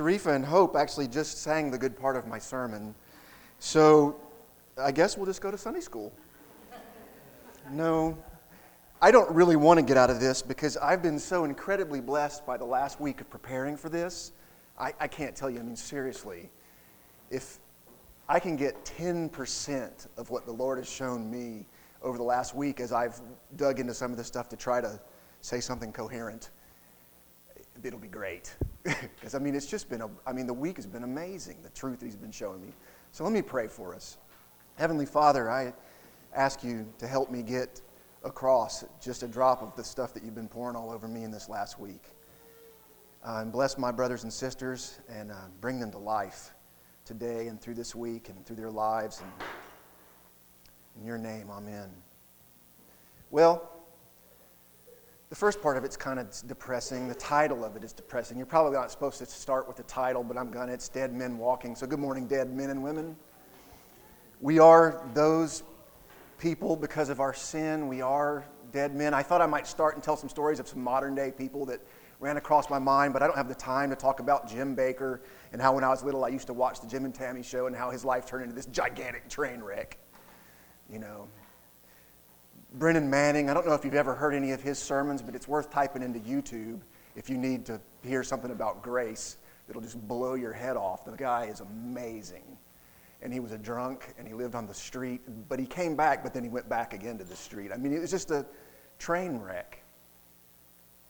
Tarifa and Hope actually just sang the good part of my sermon. So I guess we'll just go to Sunday school. No, I don't really want to get out of this because I've been so incredibly blessed by the last week of preparing for this. I, I can't tell you, I mean, seriously, if I can get 10% of what the Lord has shown me over the last week as I've dug into some of this stuff to try to say something coherent, it'll be great. Because, I mean, it's just been, a, I mean, the week has been amazing, the truth He's been showing me. So let me pray for us. Heavenly Father, I ask you to help me get across just a drop of the stuff that you've been pouring all over me in this last week. Uh, and bless my brothers and sisters and uh, bring them to life today and through this week and through their lives. And in your name, amen. Well, the first part of it's kind of depressing. The title of it is depressing. You're probably not supposed to start with the title, but I'm to. It's Dead Men Walking. So, good morning, dead men and women. We are those people because of our sin. We are dead men. I thought I might start and tell some stories of some modern day people that ran across my mind, but I don't have the time to talk about Jim Bakker and how when I was little I used to watch the Jim and Tammy show and how his life turned into this gigantic train wreck. You know, Brennan Manning, I don't know if you've ever heard any of his sermons, but it's worth typing into YouTube if you need to hear something about grace that'll just blow your head off. The guy is amazing. And he was a drunk and he lived on the street, but he came back, but then he went back again to the street. I mean, it was just a train wreck.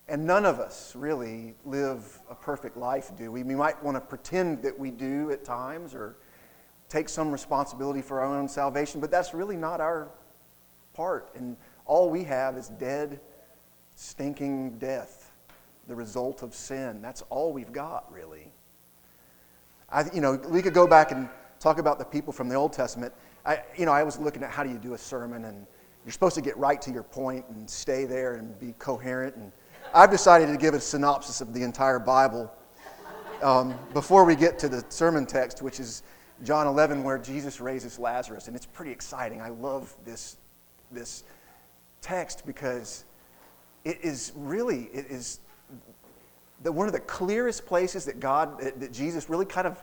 And none of us really live a perfect life, do we? We might want to pretend that we do at times or take some responsibility for our own salvation, but that's really not our And all we have is dead, stinking death, the result of sin. That's all we've got, really. I, you know, we could go back and talk about the people from the Old Testament. I, you know, I was looking at how do you do a sermon, and you're supposed to get right to your point and stay there and be coherent. And I've decided to give a synopsis of the entire Bible um, before we get to the sermon text, which is John 11, where Jesus raises Lazarus. And it's pretty exciting. I love this this text because it is really it is the, one of the clearest places that God that Jesus really kind of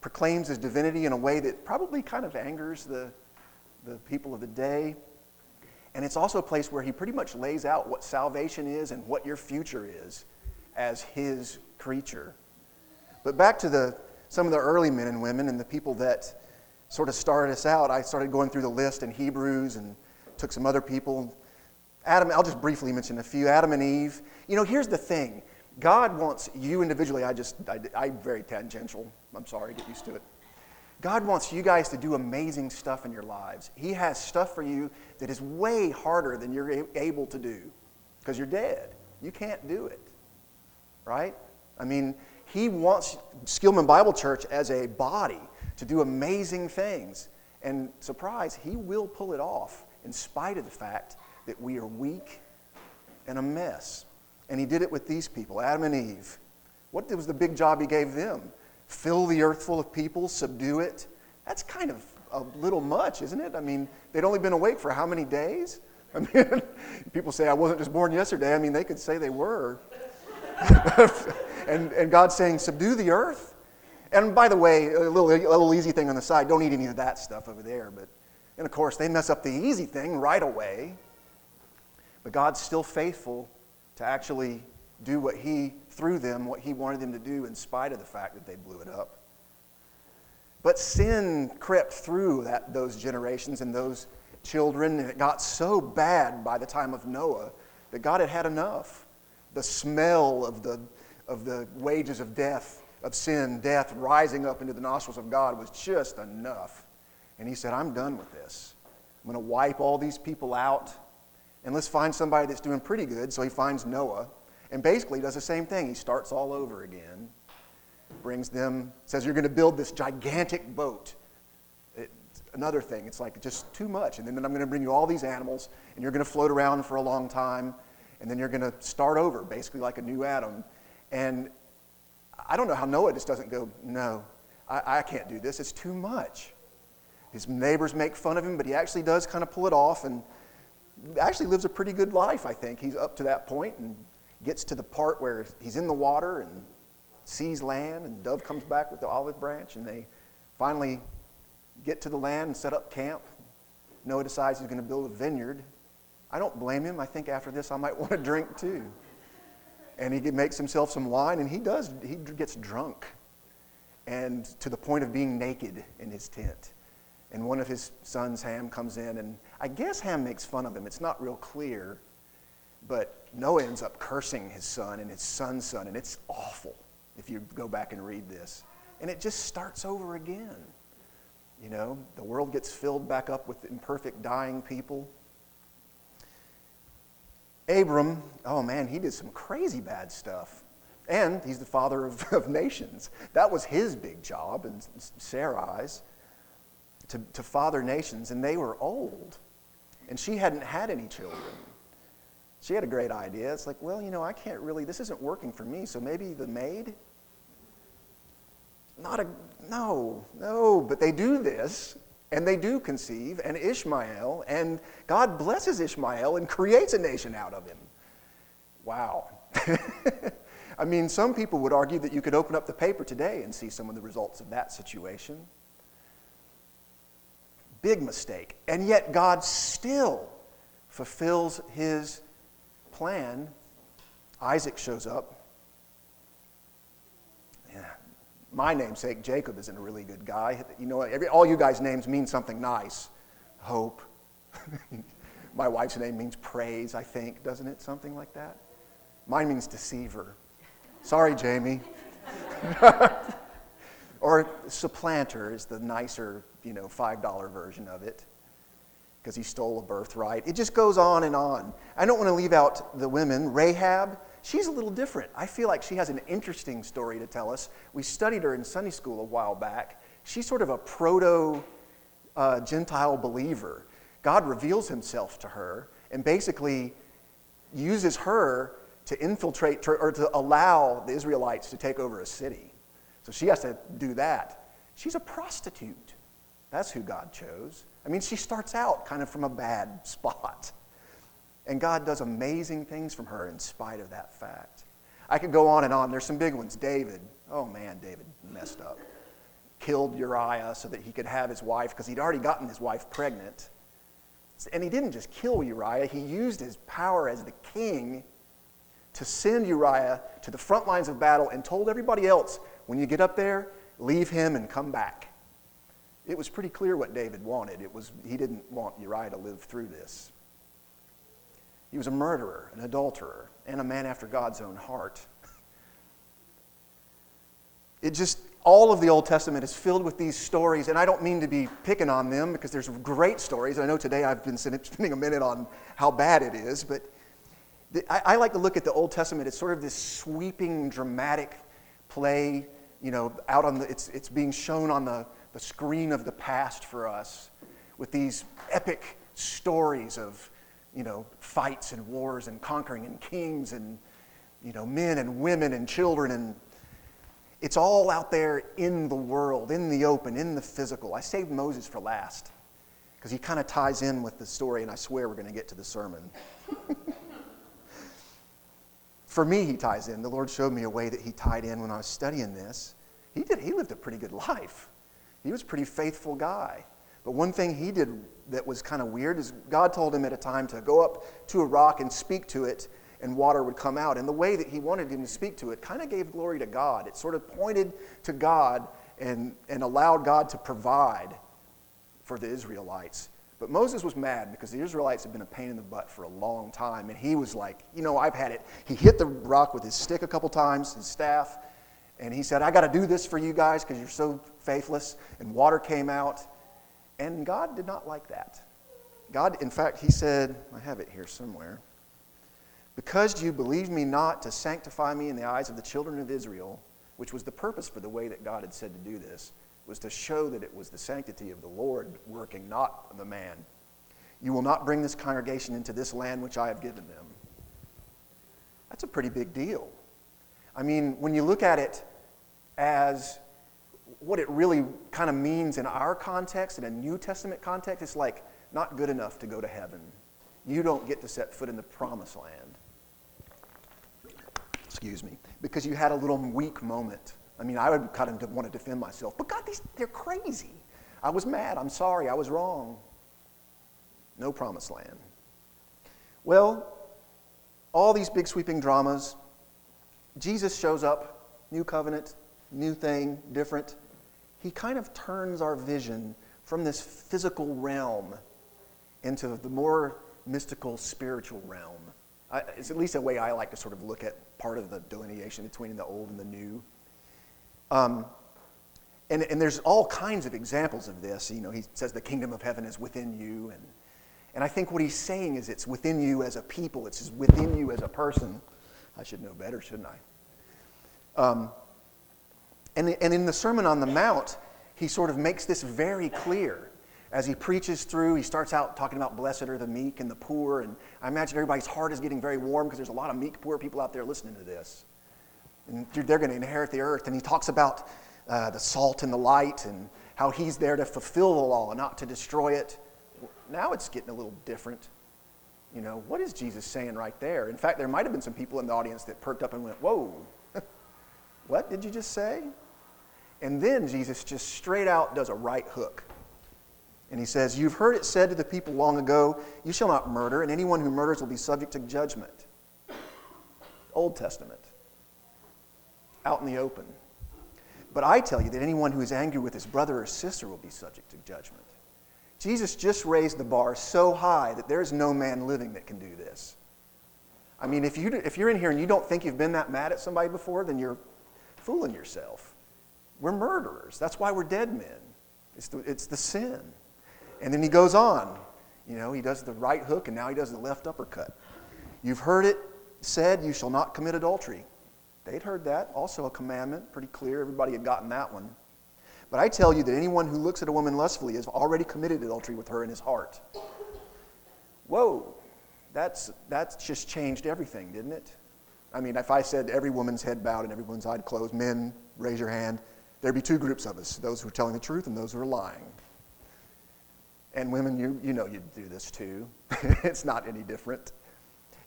proclaims his divinity in a way that probably kind of angers the the people of the day. And it's also a place where he pretty much lays out what salvation is and what your future is as his creature. But back to the some of the early men and women and the people that sort of started us out. I started going through the list in Hebrews and took some other people. Adam, I'll just briefly mention a few. Adam and Eve. You know, here's the thing God wants you individually, I just, I, am very tangential. I'm sorry, get used to it. God wants you guys to do amazing stuff in your lives. He has stuff for you that is way harder than you're able to do because you're dead. You can't do it, right? I mean, He wants Skillman Bible Church as a body to do amazing things. And surprise, He will pull it off in spite of the fact that we are weak and a mess. And he did it with these people, Adam and Eve. What was the big job he gave them? Fill the earth full of people, subdue it. That's kind of a little much, isn't it? I mean, they'd only been awake for how many days? I mean, people say, I wasn't just born yesterday. I mean, they could say they were. and, and God's saying, subdue the earth. And by the way, a little, a little easy thing on the side, don't eat any of that stuff over there, but and of course, they mess up the easy thing right away. But God's still faithful to actually do what He, through them, what He wanted them to do in spite of the fact that they blew it up. But sin crept through that, those generations and those children, and it got so bad by the time of Noah that God had had enough. The smell of the, of the wages of death, of sin, death, rising up into the nostrils of God was just enough. And he said, I'm done with this. I'm going to wipe all these people out, and let's find somebody that's doing pretty good. So he finds Noah, and basically does the same thing. He starts all over again, brings them, says, You're going to build this gigantic boat. It's another thing, it's like just too much. And then I'm going to bring you all these animals, and you're going to float around for a long time, and then you're going to start over, basically like a new Adam. And I don't know how Noah just doesn't go, No, I, I can't do this. It's too much. His neighbors make fun of him, but he actually does kind of pull it off and actually lives a pretty good life, I think. He's up to that point and gets to the part where he's in the water and sees land, and dove comes back with the olive branch, and they finally get to the land and set up camp. Noah decides he's going to build a vineyard. I don't blame him. I think after this I might want to drink too. And he makes himself some wine, and he does. He gets drunk, and to the point of being naked in his tent. And one of his sons, Ham, comes in, and I guess Ham makes fun of him. It's not real clear, but Noah ends up cursing his son and his son's son, and it's awful if you go back and read this. And it just starts over again. You know, the world gets filled back up with imperfect, dying people. Abram, oh man, he did some crazy bad stuff. And he's the father of, of nations. That was his big job and Sarai's to, to father nations, and they were old. And she hadn't had any children. She had a great idea. It's like, well, you know, I can't really, this isn't working for me, so maybe the maid? Not a, no, no, but they do this, and they do conceive, and Ishmael, and God blesses Ishmael and creates a nation out of him. Wow. I mean, some people would argue that you could open up the paper today and see some of the results of that situation. Big mistake. And yet, God still fulfills his plan. Isaac shows up. Yeah. My namesake, Jacob, isn't a really good guy. You know, every, all you guys' names mean something nice. Hope. My wife's name means praise, I think, doesn't it? Something like that. Mine means deceiver. Sorry, Jamie. or supplanter is the nicer you know, $5 version of it because he stole a birthright. It just goes on and on. I don't want to leave out the women. Rahab, she's a little different. I feel like she has an interesting story to tell us. We studied her in Sunday school a while back. She's sort of a proto uh, Gentile believer. God reveals himself to her and basically uses her to infiltrate or to allow the Israelites to take over a city. So she has to do that. She's a prostitute. That's who God chose. I mean, she starts out kind of from a bad spot. And God does amazing things from her in spite of that fact. I could go on and on. There's some big ones. David. Oh man, David messed up. Killed Uriah so that he could have his wife because he'd already gotten his wife pregnant. And he didn't just kill Uriah, he used his power as the king to send Uriah to the front lines of battle and told everybody else when you get up there, leave him and come back. It was pretty clear what David wanted. It was, he didn't want Uriah to live through this. He was a murderer, an adulterer, and a man after God's own heart. It just, all of the Old Testament is filled with these stories, and I don't mean to be picking on them because there's great stories. I know today I've been spending a minute on how bad it is, but I, I like to look at the Old Testament as sort of this sweeping, dramatic play, you know, out on the, it's, it's being shown on the, the screen of the past for us with these epic stories of, you know, fights and wars and conquering and kings and, you know, men and women and children and it's all out there in the world, in the open, in the physical. I saved Moses for last because he kind of ties in with the story, and I swear we're going to get to the sermon. for me, he ties in. The Lord showed me a way that he tied in when I was studying this. He did. He lived a pretty good life. He was a pretty faithful guy. But one thing he did that was kind of weird is God told him at a time to go up to a rock and speak to it, and water would come out. And the way that he wanted him to speak to it kind of gave glory to God. It sort of pointed to God and, and allowed God to provide for the Israelites. But Moses was mad because the Israelites had been a pain in the butt for a long time. And he was like, you know, I've had it. He hit the rock with his stick a couple times, his staff, and he said, I got to do this for you guys because you're so faithless. And water came out. And God did not like that. God, in fact, he said, I have it here somewhere. Because you believe me not to sanctify me in the eyes of the children of Israel, which was the purpose for the way that God had said to do this, was to show that it was the sanctity of the Lord working, not the man. You will not bring this congregation into this land which I have given them. That's a pretty big deal. I mean, when you look at it as what it really kind of means in our context, in a New Testament context, it's like not good enough to go to heaven. You don't get to set foot in the promised land. excuse me, because you had a little weak moment. I mean, I would kind of want to defend myself, but God, these, they're crazy. I was mad. I'm sorry. I was wrong. No promised land. Well, all these big sweeping dramas, Jesus shows up, new covenant, new thing, different. He kind of turns our vision from this physical realm into the more mystical spiritual realm. I, it's at least a way I like to sort of look at part of the delineation between the old and the new. Um, and, and there's all kinds of examples of this. You know, he says the kingdom of heaven is within you. And, and I think what he's saying is it's within you as a people, it's within you as a person. I should know better, shouldn't I? Um, and, and in the Sermon on the Mount, he sort of makes this very clear. As he preaches through, he starts out talking about blessed are the meek and the poor. And I imagine everybody's heart is getting very warm because there's a lot of meek, poor people out there listening to this. And they're going to inherit the earth. And he talks about uh, the salt and the light and how he's there to fulfill the law and not to destroy it. Now it's getting a little different. You know, what is Jesus saying right there? In fact, there might have been some people in the audience that perked up and went, Whoa, what did you just say? And then Jesus just straight out does a right hook. And he says, You've heard it said to the people long ago, You shall not murder, and anyone who murders will be subject to judgment. Old Testament. Out in the open. But I tell you that anyone who is angry with his brother or sister will be subject to judgment. Jesus just raised the bar so high that there's no man living that can do this. I mean, if, you, if you're in here and you don't think you've been that mad at somebody before, then you're fooling yourself. We're murderers. That's why we're dead men. It's the, it's the sin. And then he goes on. You know, he does the right hook and now he does the left uppercut. You've heard it said, You shall not commit adultery. They'd heard that. Also a commandment, pretty clear. Everybody had gotten that one. But I tell you that anyone who looks at a woman lustfully has already committed adultery with her in his heart. Whoa, that's, that's just changed everything, didn't it? I mean, if I said every woman's head bowed and everyone's eyes closed, men, raise your hand, there'd be two groups of us those who are telling the truth and those who are lying. And women, you, you know you do this too. it's not any different.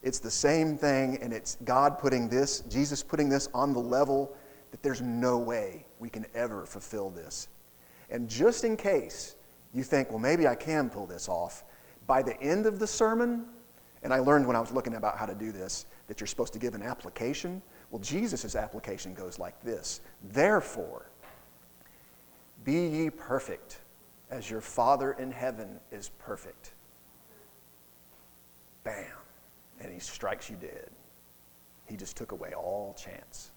It's the same thing, and it's God putting this, Jesus putting this on the level that there's no way we can ever fulfill this. And just in case you think, well, maybe I can pull this off, by the end of the sermon, and I learned when I was looking about how to do this that you're supposed to give an application. Well, Jesus' application goes like this Therefore, be ye perfect as your Father in heaven is perfect. Bam. And he strikes you dead. He just took away all chance.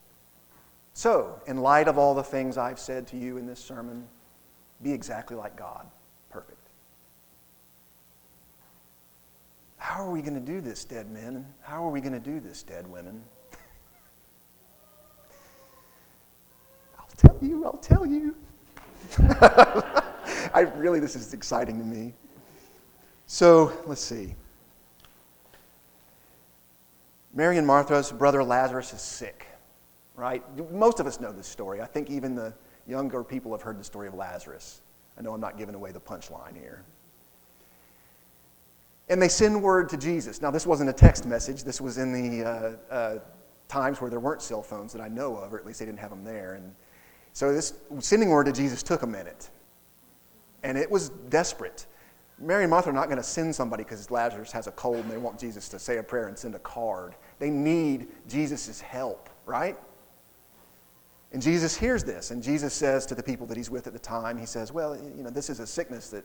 So, in light of all the things I've said to you in this sermon, be exactly like God, perfect. How are we going to do this, dead men? How are we going to do this, dead women? I'll tell you, I'll tell you. I really, this is exciting to me. So, let's see. Mary and Martha's brother Lazarus is sick right? Most of us know this story. I think even the younger people have heard the story of Lazarus. I know I'm not giving away the punchline here. And they send word to Jesus. Now, this wasn't a text message, this was in the uh, uh, times where there weren't cell phones that I know of, or at least they didn't have them there. And so, this sending word to Jesus took a minute. And it was desperate. Mary and Martha are not going to send somebody because Lazarus has a cold and they want Jesus to say a prayer and send a card. They need Jesus' help, right? And Jesus hears this, and Jesus says to the people that he's with at the time, he says, Well, you know, this is a sickness that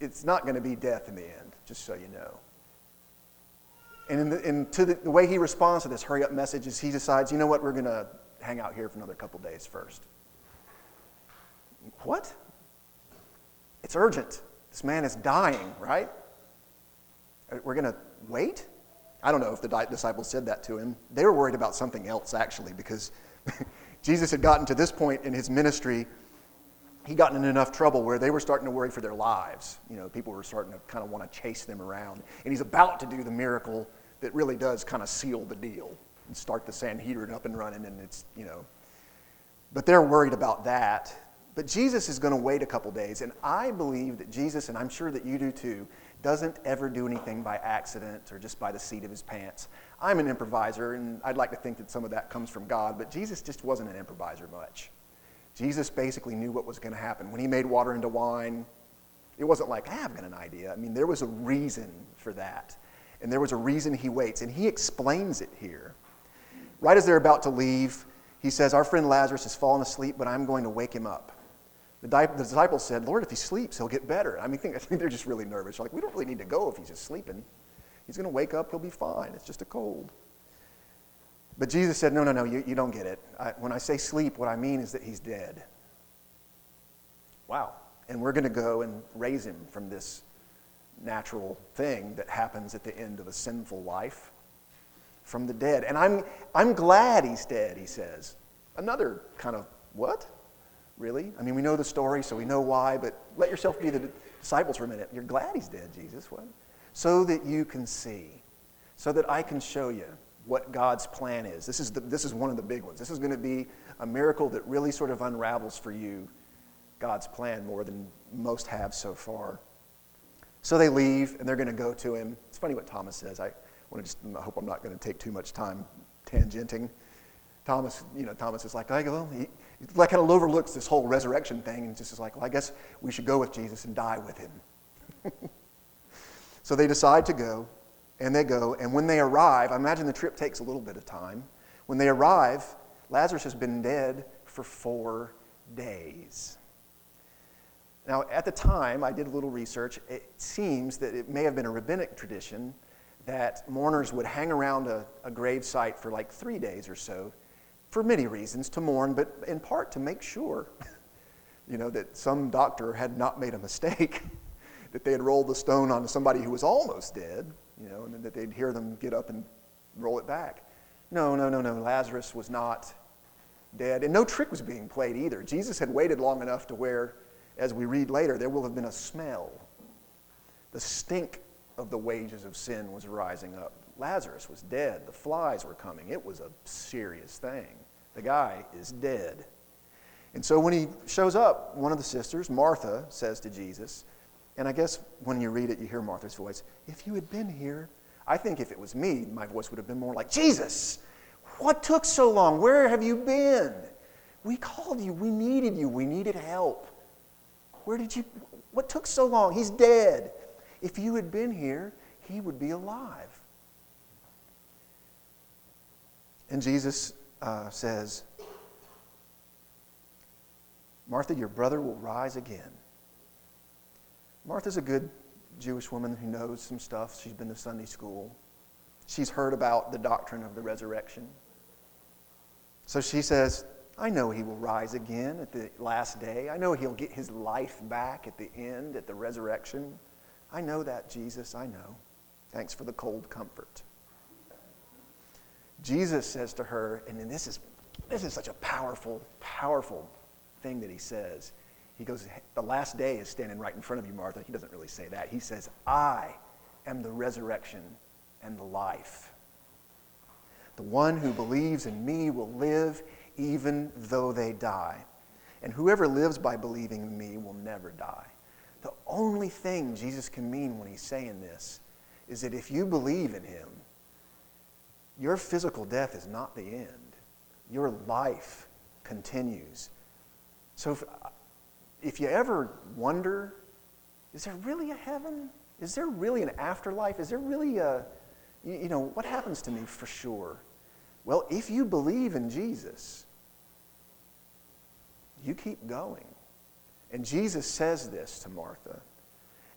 it's not going to be death in the end, just so you know. And, in the, and to the, the, way he responds to this hurry up message is he decides, you know what, we're going to hang out here for another couple days first. What? It's urgent. This man is dying, right? We're going to wait? I don't know if the disciples said that to him. They were worried about something else, actually, because Jesus had gotten to this point in his ministry, He'd gotten in enough trouble where they were starting to worry for their lives. You know, people were starting to kind of want to chase them around. And he's about to do the miracle that really does kind of seal the deal and start the Sanhedrin up and running. And it's, you know, but they're worried about that. But Jesus is going to wait a couple days. And I believe that Jesus, and I'm sure that you do too, doesn't ever do anything by accident or just by the seat of his pants. I'm an improviser, and I'd like to think that some of that comes from God, but Jesus just wasn't an improviser much. Jesus basically knew what was going to happen. When he made water into wine, it wasn't like, ah, I've got an idea. I mean, there was a reason for that. And there was a reason he waits, and he explains it here. Right as they're about to leave, he says, Our friend Lazarus has fallen asleep, but I'm going to wake him up. The, disciples said, Lord, if he sleeps, he'll get better. I mean, I think they're just really nervous. They're like, we don't really need to go if he's just sleeping. He's going to wake up, he'll be fine. It's just a cold. But Jesus said, No, no, no, you, you don't get it. I, when I say sleep, what I mean is that he's dead. Wow. And we're going to go and raise him from this natural thing that happens at the end of a sinful life from the dead. And I'm, I'm glad he's dead, he says. Another kind of, what? Really? I mean, we know the story, so we know why, but let yourself be the disciples for a minute. You're glad he's dead, Jesus. What? so that you can see, so that I can show you what God's plan is. This is, the, this is one of the big ones. This is going to be a miracle that really sort of unravels for you God's plan more than most have so far. So they leave and they're going to go to him. It's funny what Thomas says. I want to just, I hope I'm not going to take too much time tangenting. Thomas, you know, Thomas is like, I go, like kind of overlooks this whole resurrection thing and just is like, well, I guess we should go with Jesus and die with him. So they decide to go, and they go. And when they arrive, I imagine the trip takes a little bit of time. When they arrive, Lazarus has been dead for four days. Now, at the time, I did a little research. It seems that it may have been a rabbinic tradition that mourners would hang around a, a grave site for like three days or so for many reasons to mourn, but in part to make sure, you know, that some doctor had not made a mistake that they had rolled the stone onto somebody who was almost dead, you know, and that they'd hear them get up and roll it back. No, no, no, no. Lazarus was not dead. And no trick was being played either. Jesus had waited long enough to where, as we read later, there will have been a smell. The stink of the wages of sin was rising up. Lazarus was dead. The flies were coming. It was a serious thing. The guy is dead. And so when he shows up, one of the sisters, Martha, says to Jesus, and I guess when you read it, you hear Martha's voice. If you had been here, I think if it was me, my voice would have been more like, Jesus, what took so long? Where have you been? We called you. We needed you. We needed help. Where did you, what took so long? He's dead. If you had been here, he would be alive. And Jesus uh, says, Martha, your brother will rise again. Martha's a good Jewish woman who knows some stuff. She's been to Sunday school. She's heard about the doctrine of the resurrection. So she says, I know he will rise again at the last day. I know he'll get his life back at the end, at the resurrection. I know that, Jesus. I know. Thanks for the cold comfort. Jesus says to her, and this is, this is such a powerful, powerful thing that he says. He goes, The last day is standing right in front of you, Martha. He doesn't really say that. He says, I am the resurrection and the life. The one who believes in me will live even though they die. And whoever lives by believing in me will never die. The only thing Jesus can mean when he's saying this is that if you believe in him, your physical death is not the end. Your life continues. So if you ever wonder, is there really a heaven? Is there really an afterlife? Is there really a, you know, what happens to me for sure? Well, if you believe in Jesus, you keep going. And Jesus says this to Martha.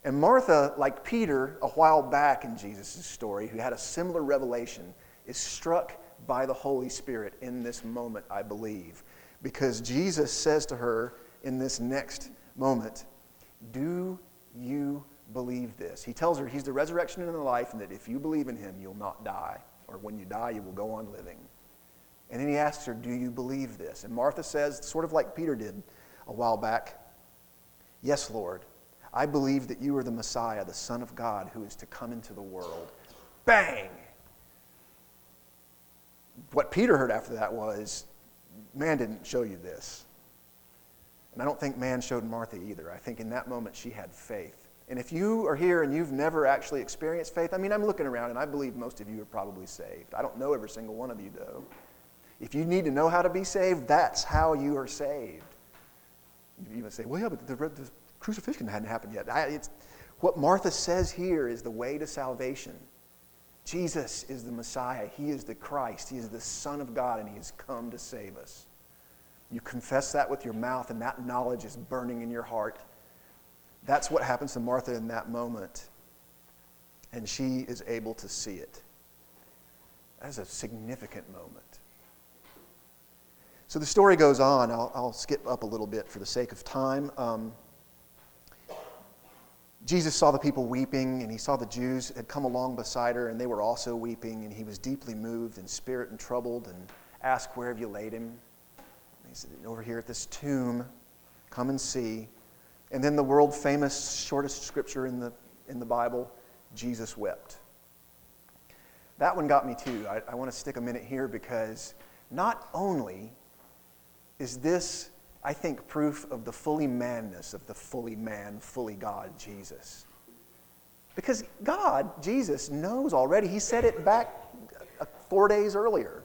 And Martha, like Peter a while back in Jesus' story, who had a similar revelation, is struck by the Holy Spirit in this moment, I believe. Because Jesus says to her, in this next moment. Do you believe this? He tells her he's the resurrection and the life, and that if you believe in him, you'll not die. Or when you die, you will go on living. And then he asks her, Do you believe this? And Martha says, sort of like Peter did a while back, Yes, Lord. I believe that you are the Messiah, the Son of God, who is to come into the world. Bang! What Peter heard after that was, Man didn't show you this. And I don't think man showed Martha either. I think in that moment she had faith. And if you are here and you've never actually experienced faith, I mean, I'm looking around and I believe most of you are probably saved. I don't know every single one of you, though. If you need to know how to be saved, that's how you are saved. You even say, well, yeah, but the, the crucifixion hadn't happened yet. I, what Martha says here is the way to salvation. Jesus is the Messiah. He is the Christ. He is the Son of God, and He has come to save us. You confess that with your mouth, and that knowledge is burning in your heart. That's what happens to Martha in that moment. And she is able to see it. That is a significant moment. So the story goes on. I'll, I'll skip up a little bit for the sake of time. Um, Jesus saw the people weeping, and he saw the Jews had come along beside her, and they were also weeping, and he was deeply moved in spirit and troubled, and asked, Where have you laid him? And he said, Over here at this tomb, come and see. And then the world famous shortest scripture in the, in the Bible, Jesus wept. That one got me too. I, I want to stick a minute here because not only is this I think, proof of the fully manness of the fully man, fully God, Jesus. Because God, Jesus, knows already. He said it back uh, four days earlier.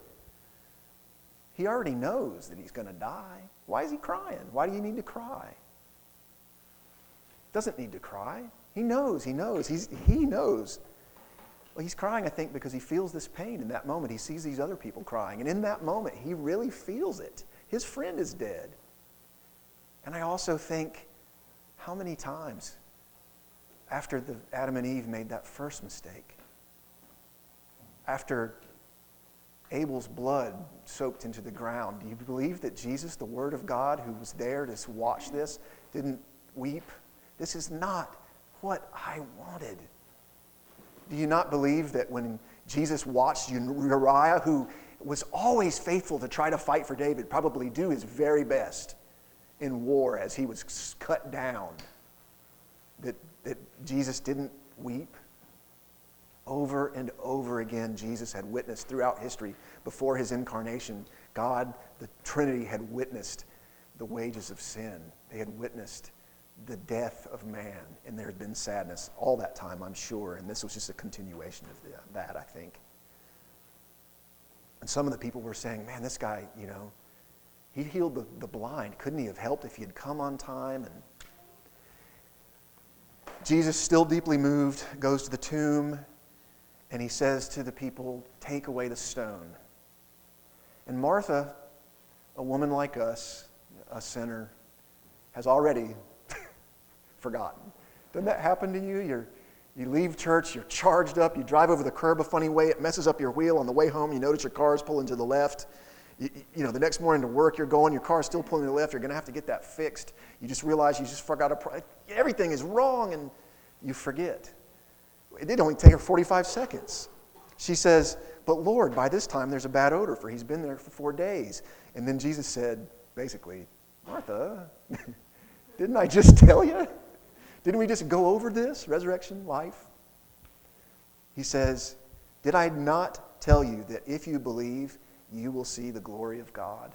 He already knows that he's going to die. Why is he crying? Why do you need to cry? Doesn't need to cry. He knows, he knows, he's, he knows. Well, he's crying, I think, because he feels this pain in that moment. He sees these other people crying. And in that moment, he really feels it. His friend is dead. And I also think, how many times after the Adam and Eve made that first mistake, after Abel's blood soaked into the ground, do you believe that Jesus, the Word of God, who was there to watch this, didn't weep? This is not what I wanted. Do you not believe that when Jesus watched Uriah, who was always faithful to try to fight for David, probably do his very best, in war as he was cut down, that, that Jesus didn't weep? Over and over again, Jesus had witnessed throughout history before his incarnation. God, the Trinity, had witnessed the wages of sin. They had witnessed the death of man, and there had been sadness all that time, I'm sure. And this was just a continuation of the, that, I think. And some of the people were saying, man, this guy, you know, he healed the, the blind. Couldn't he have helped if he had come on time? And Jesus, still deeply moved, goes to the tomb and he says to the people, Take away the stone. And Martha, a woman like us, a sinner, has already forgotten. Doesn't that happen to you? You're, you leave church, you're charged up, you drive over the curb a funny way, it messes up your wheel on the way home, you notice your car is pulling to the left you, you, know, the next morning to work, you're going, your car's still pulling to the left, you're going to have to get that fixed. You just realize you just forgot a everything is wrong and you forget. It did only take her 45 seconds. She says, But Lord, by this time there's a bad odor, for he's been there for four days. And then Jesus said, basically, Martha, didn't I just tell you? Didn't we just go over this, resurrection, life? He says, Did I not tell you that if you believe, you will see the glory of God.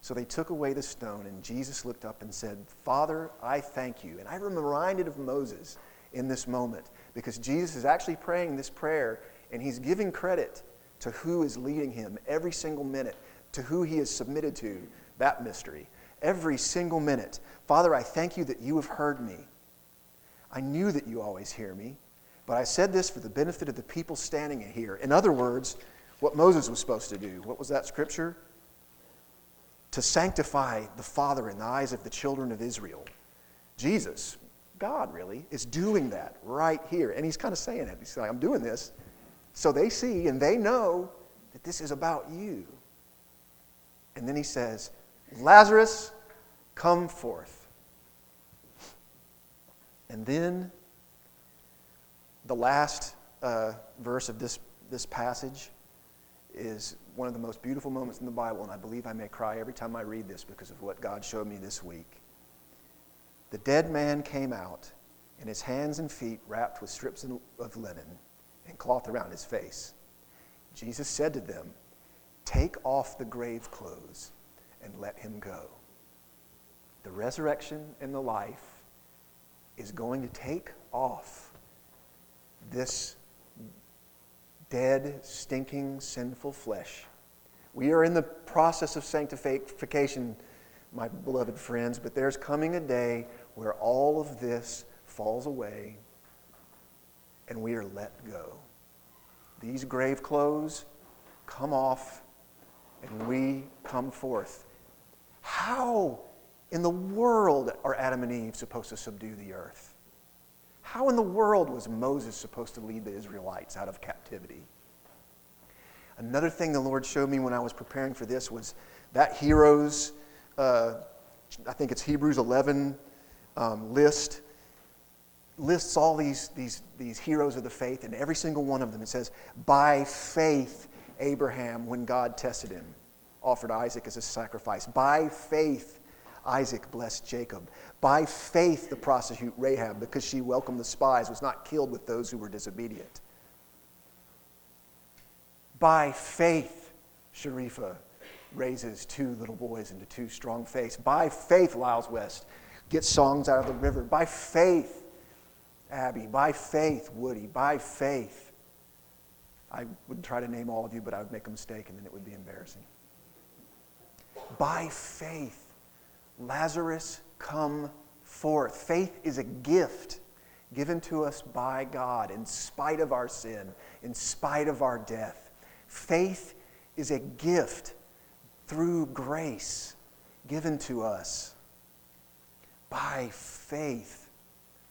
So they took away the stone, and Jesus looked up and said, Father, I thank you. And I'm reminded of Moses in this moment because Jesus is actually praying this prayer, and he's giving credit to who is leading him every single minute, to who he is submitted to, that mystery. Every single minute. Father, I thank you that you have heard me. I knew that you always hear me. But I said this for the benefit of the people standing here. In other words, what Moses was supposed to do. What was that scripture? To sanctify the Father in the eyes of the children of Israel. Jesus, God really, is doing that right here. And he's kind of saying it. He's like, I'm doing this. So they see and they know that this is about you. And then he says, Lazarus, come forth. And then the last uh, verse of this, this passage is one of the most beautiful moments in the Bible, and I believe I may cry every time I read this because of what God showed me this week. The dead man came out, and his hands and feet wrapped with strips of linen and cloth around his face. Jesus said to them, Take off the grave clothes and let him go. The resurrection and the life is going to take off this dead, stinking, sinful flesh. We are in the process of sanctification, my beloved friends, but there's coming a day where all of this falls away and we are let go. These grave clothes come off and we come forth. How in the world are Adam and Eve supposed to subdue the earth? How in the world was Moses supposed to lead the Israelites out of captivity? Another thing the Lord showed me when I was preparing for this was that heroes, uh, I think it's Hebrews 11 um, list, lists all these, these, these heroes of the faith, and every single one of them it says, By faith, Abraham, when God tested him, offered Isaac as a sacrifice. By faith, Isaac blessed Jacob. By faith, the prostitute Rahab, because she welcomed the spies, was not killed with those who were disobedient. By faith, Sharifa raises two little boys into two strong faiths. By faith, Lyles West gets songs out of the river. By faith, Abby. By faith, Woody. By faith. I would try to name all of you, but I would make a mistake and then it would be embarrassing. By faith, Lazarus come forth. Faith is a gift given to us by God in spite of our sin, in spite of our death. Faith is a gift through grace given to us. By faith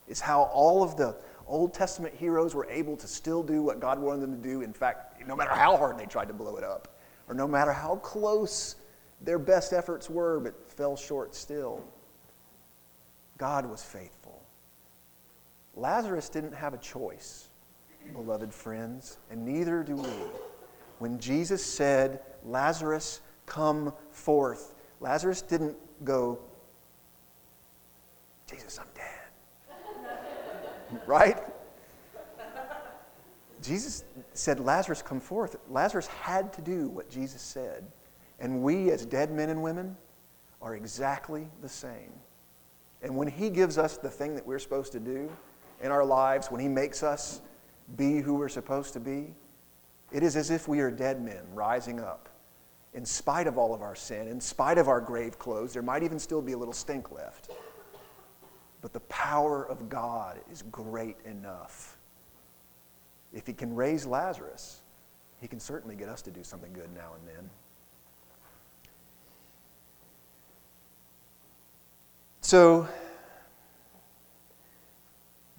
is how all of the Old Testament heroes were able to still do what God wanted them to do. In fact, no matter how hard they tried to blow it up, or no matter how close their best efforts were, but fell short still. God was faithful. Lazarus didn't have a choice, beloved friends, and neither do we. When Jesus said, Lazarus, come forth, Lazarus didn't go, Jesus, I'm dead. right? Jesus said, Lazarus, come forth. Lazarus had to do what Jesus said. And we, as dead men and women, are exactly the same. And when He gives us the thing that we're supposed to do in our lives, when He makes us be who we're supposed to be, it is as if we are dead men rising up. In spite of all of our sin, in spite of our grave clothes, there might even still be a little stink left. But the power of God is great enough. If He can raise Lazarus, He can certainly get us to do something good now and then. So,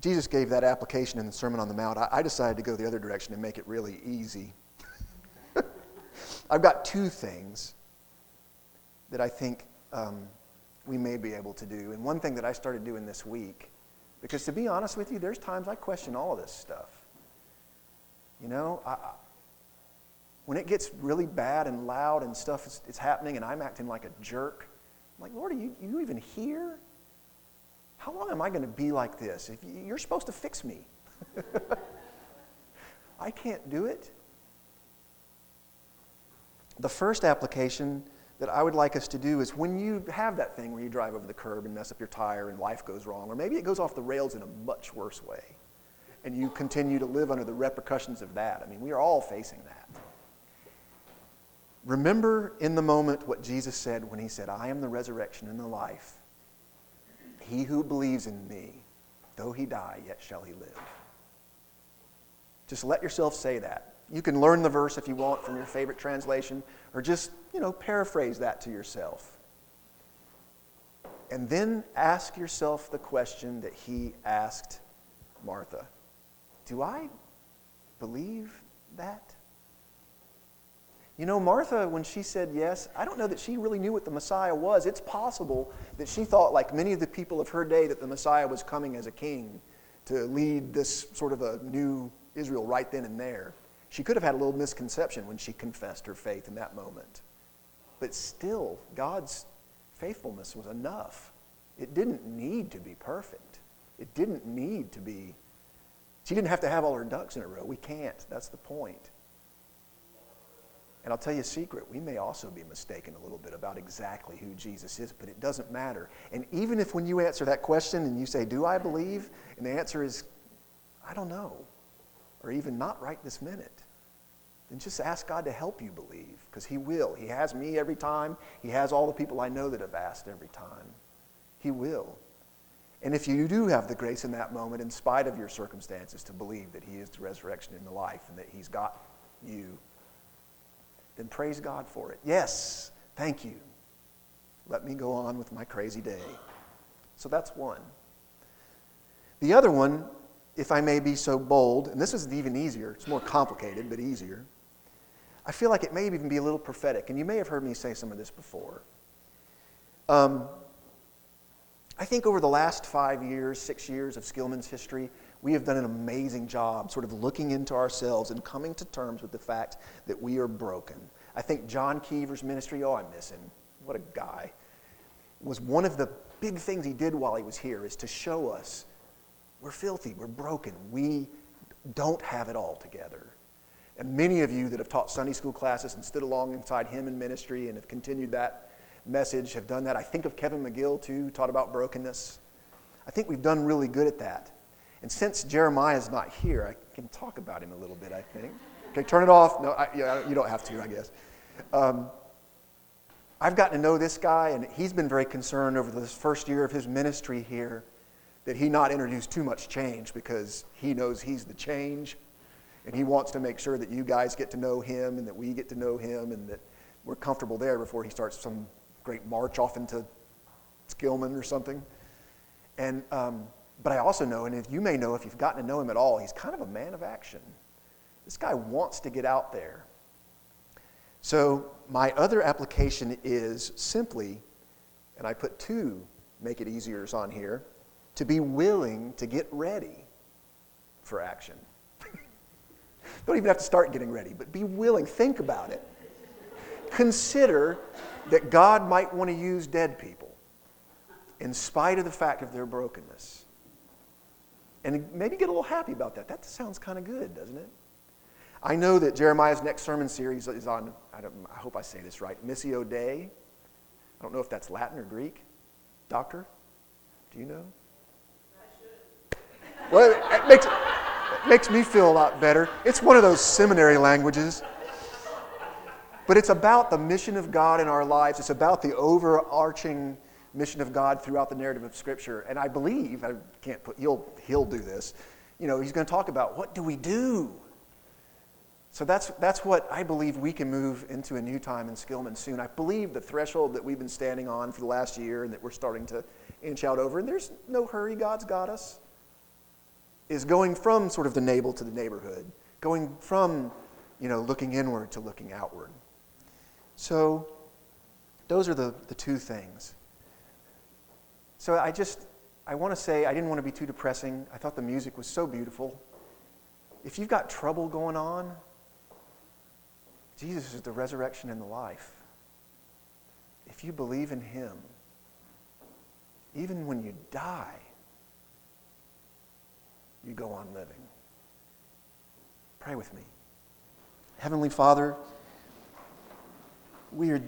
Jesus gave that application in the Sermon on the Mount. I, decided to go the other direction and make it really easy. I've got two things that I think um, we may be able to do. And one thing that I started doing this week, because to be honest with you, there's times I question all of this stuff. You know, I, when it gets really bad and loud and stuff is, is happening and I'm acting like a jerk, I'm like, Lord, are you, you even here? How long am I going to be like this? If you're supposed to fix me. I can't do it. The first application that I would like us to do is when you have that thing where you drive over the curb and mess up your tire and life goes wrong, or maybe it goes off the rails in a much worse way, and you continue to live under the repercussions of that. I mean, we are all facing that. Remember in the moment what Jesus said when he said, I am the resurrection and the life. He who believes in me, though he die, yet shall he live. Just let yourself say that. You can learn the verse if you want from your favorite translation, or just, you know, paraphrase that to yourself. And then ask yourself the question that he asked Martha Do I believe that? You know, Martha, when she said yes, I don't know that she really knew what the Messiah was. It's possible that she thought, like many of the people of her day, that the Messiah was coming as a king to lead this sort of a new Israel right then and there. She could have had a little misconception when she confessed her faith in that moment. But still, God's faithfulness was enough. It didn't need to be perfect. It didn't need to be, she didn't have to have all her ducks in a row. We can't. That's the point. And I'll tell you a secret, we may also be mistaken a little bit about exactly who Jesus is, but it doesn't matter. And even if when you answer that question and you say, Do I believe? And the answer is, I don't know, or even not right this minute, then just ask God to help you believe, because He will. He has me every time, He has all the people I know that have asked every time. He will. And if you do have the grace in that moment, in spite of your circumstances, to believe that He is the resurrection and the life and that He's got you then praise God for it. Yes, thank you. Let me go on with my crazy day. So that's one. The other one, if I may be so bold, and this is even easier, it's more complicated, but easier. I feel like it may even be a little prophetic, and you may have heard me say some of this before. Um, I think over the last five years, six years of Skillman's history, we have done an amazing job sort of looking into ourselves and coming to terms with the fact that we are broken. I think John Keever's ministry, oh, I miss him. What a guy. Was one of the big things he did while he was here is to show us we're filthy, we're broken, we don't have it all together. And many of you that have taught Sunday school classes and stood alongside him in ministry and have continued that message have done that. I think of Kevin McGill too, taught about brokenness. I think we've done really good at that. And since Jeremiah is not here, I can talk about him a little bit, I think. Okay, turn it off. No, I, you don't have to, I guess. Um, I've gotten to know this guy, and he's been very concerned over this first year of his ministry here that he not introduce too much change because he knows he's the change, and he wants to make sure that you guys get to know him and that we get to know him and that we're comfortable there before he starts some great march off into Skillman or something. And um, but I also know, and if you may know if you've gotten to know him at all, he's kind of a man of action. This guy wants to get out there. So my other application is simply, and I put two make it easier on here, to be willing to get ready for action. Don't even have to start getting ready, but be willing. Think about it. Consider that God might want to use dead people in spite of the fact of their brokenness. And maybe get a little happy about that. That sounds kind of good, doesn't it? I know that Jeremiah's next sermon series is on, I, I, hope I say this right, Missio Dei. I don't know if that's Latin or Greek. Doctor, do you know? Well, it makes, it makes me feel a lot better. It's one of those seminary languages. But it's about the mission of God in our lives. It's about the overarching mission of God throughout the narrative of Scripture. And I believe, I can't put, he'll, he'll do this. You know, he's going to talk about what do we do? So that's, that's what I believe we can move into a new time in Skillman soon. I believe the threshold that we've been standing on for the last year and that we're starting to inch out over, and there's no hurry, God's got us, is going from sort of the navel to the neighborhood, going from, you know, looking inward to looking outward. So those are the, the two things. So I just, I want to say, I didn't want to be too depressing. I thought the music was so beautiful. If you've got trouble going on, Jesus is the resurrection and the life. If you believe in him, even when you die, you go on living. Pray with me. Heavenly Father, we are deep.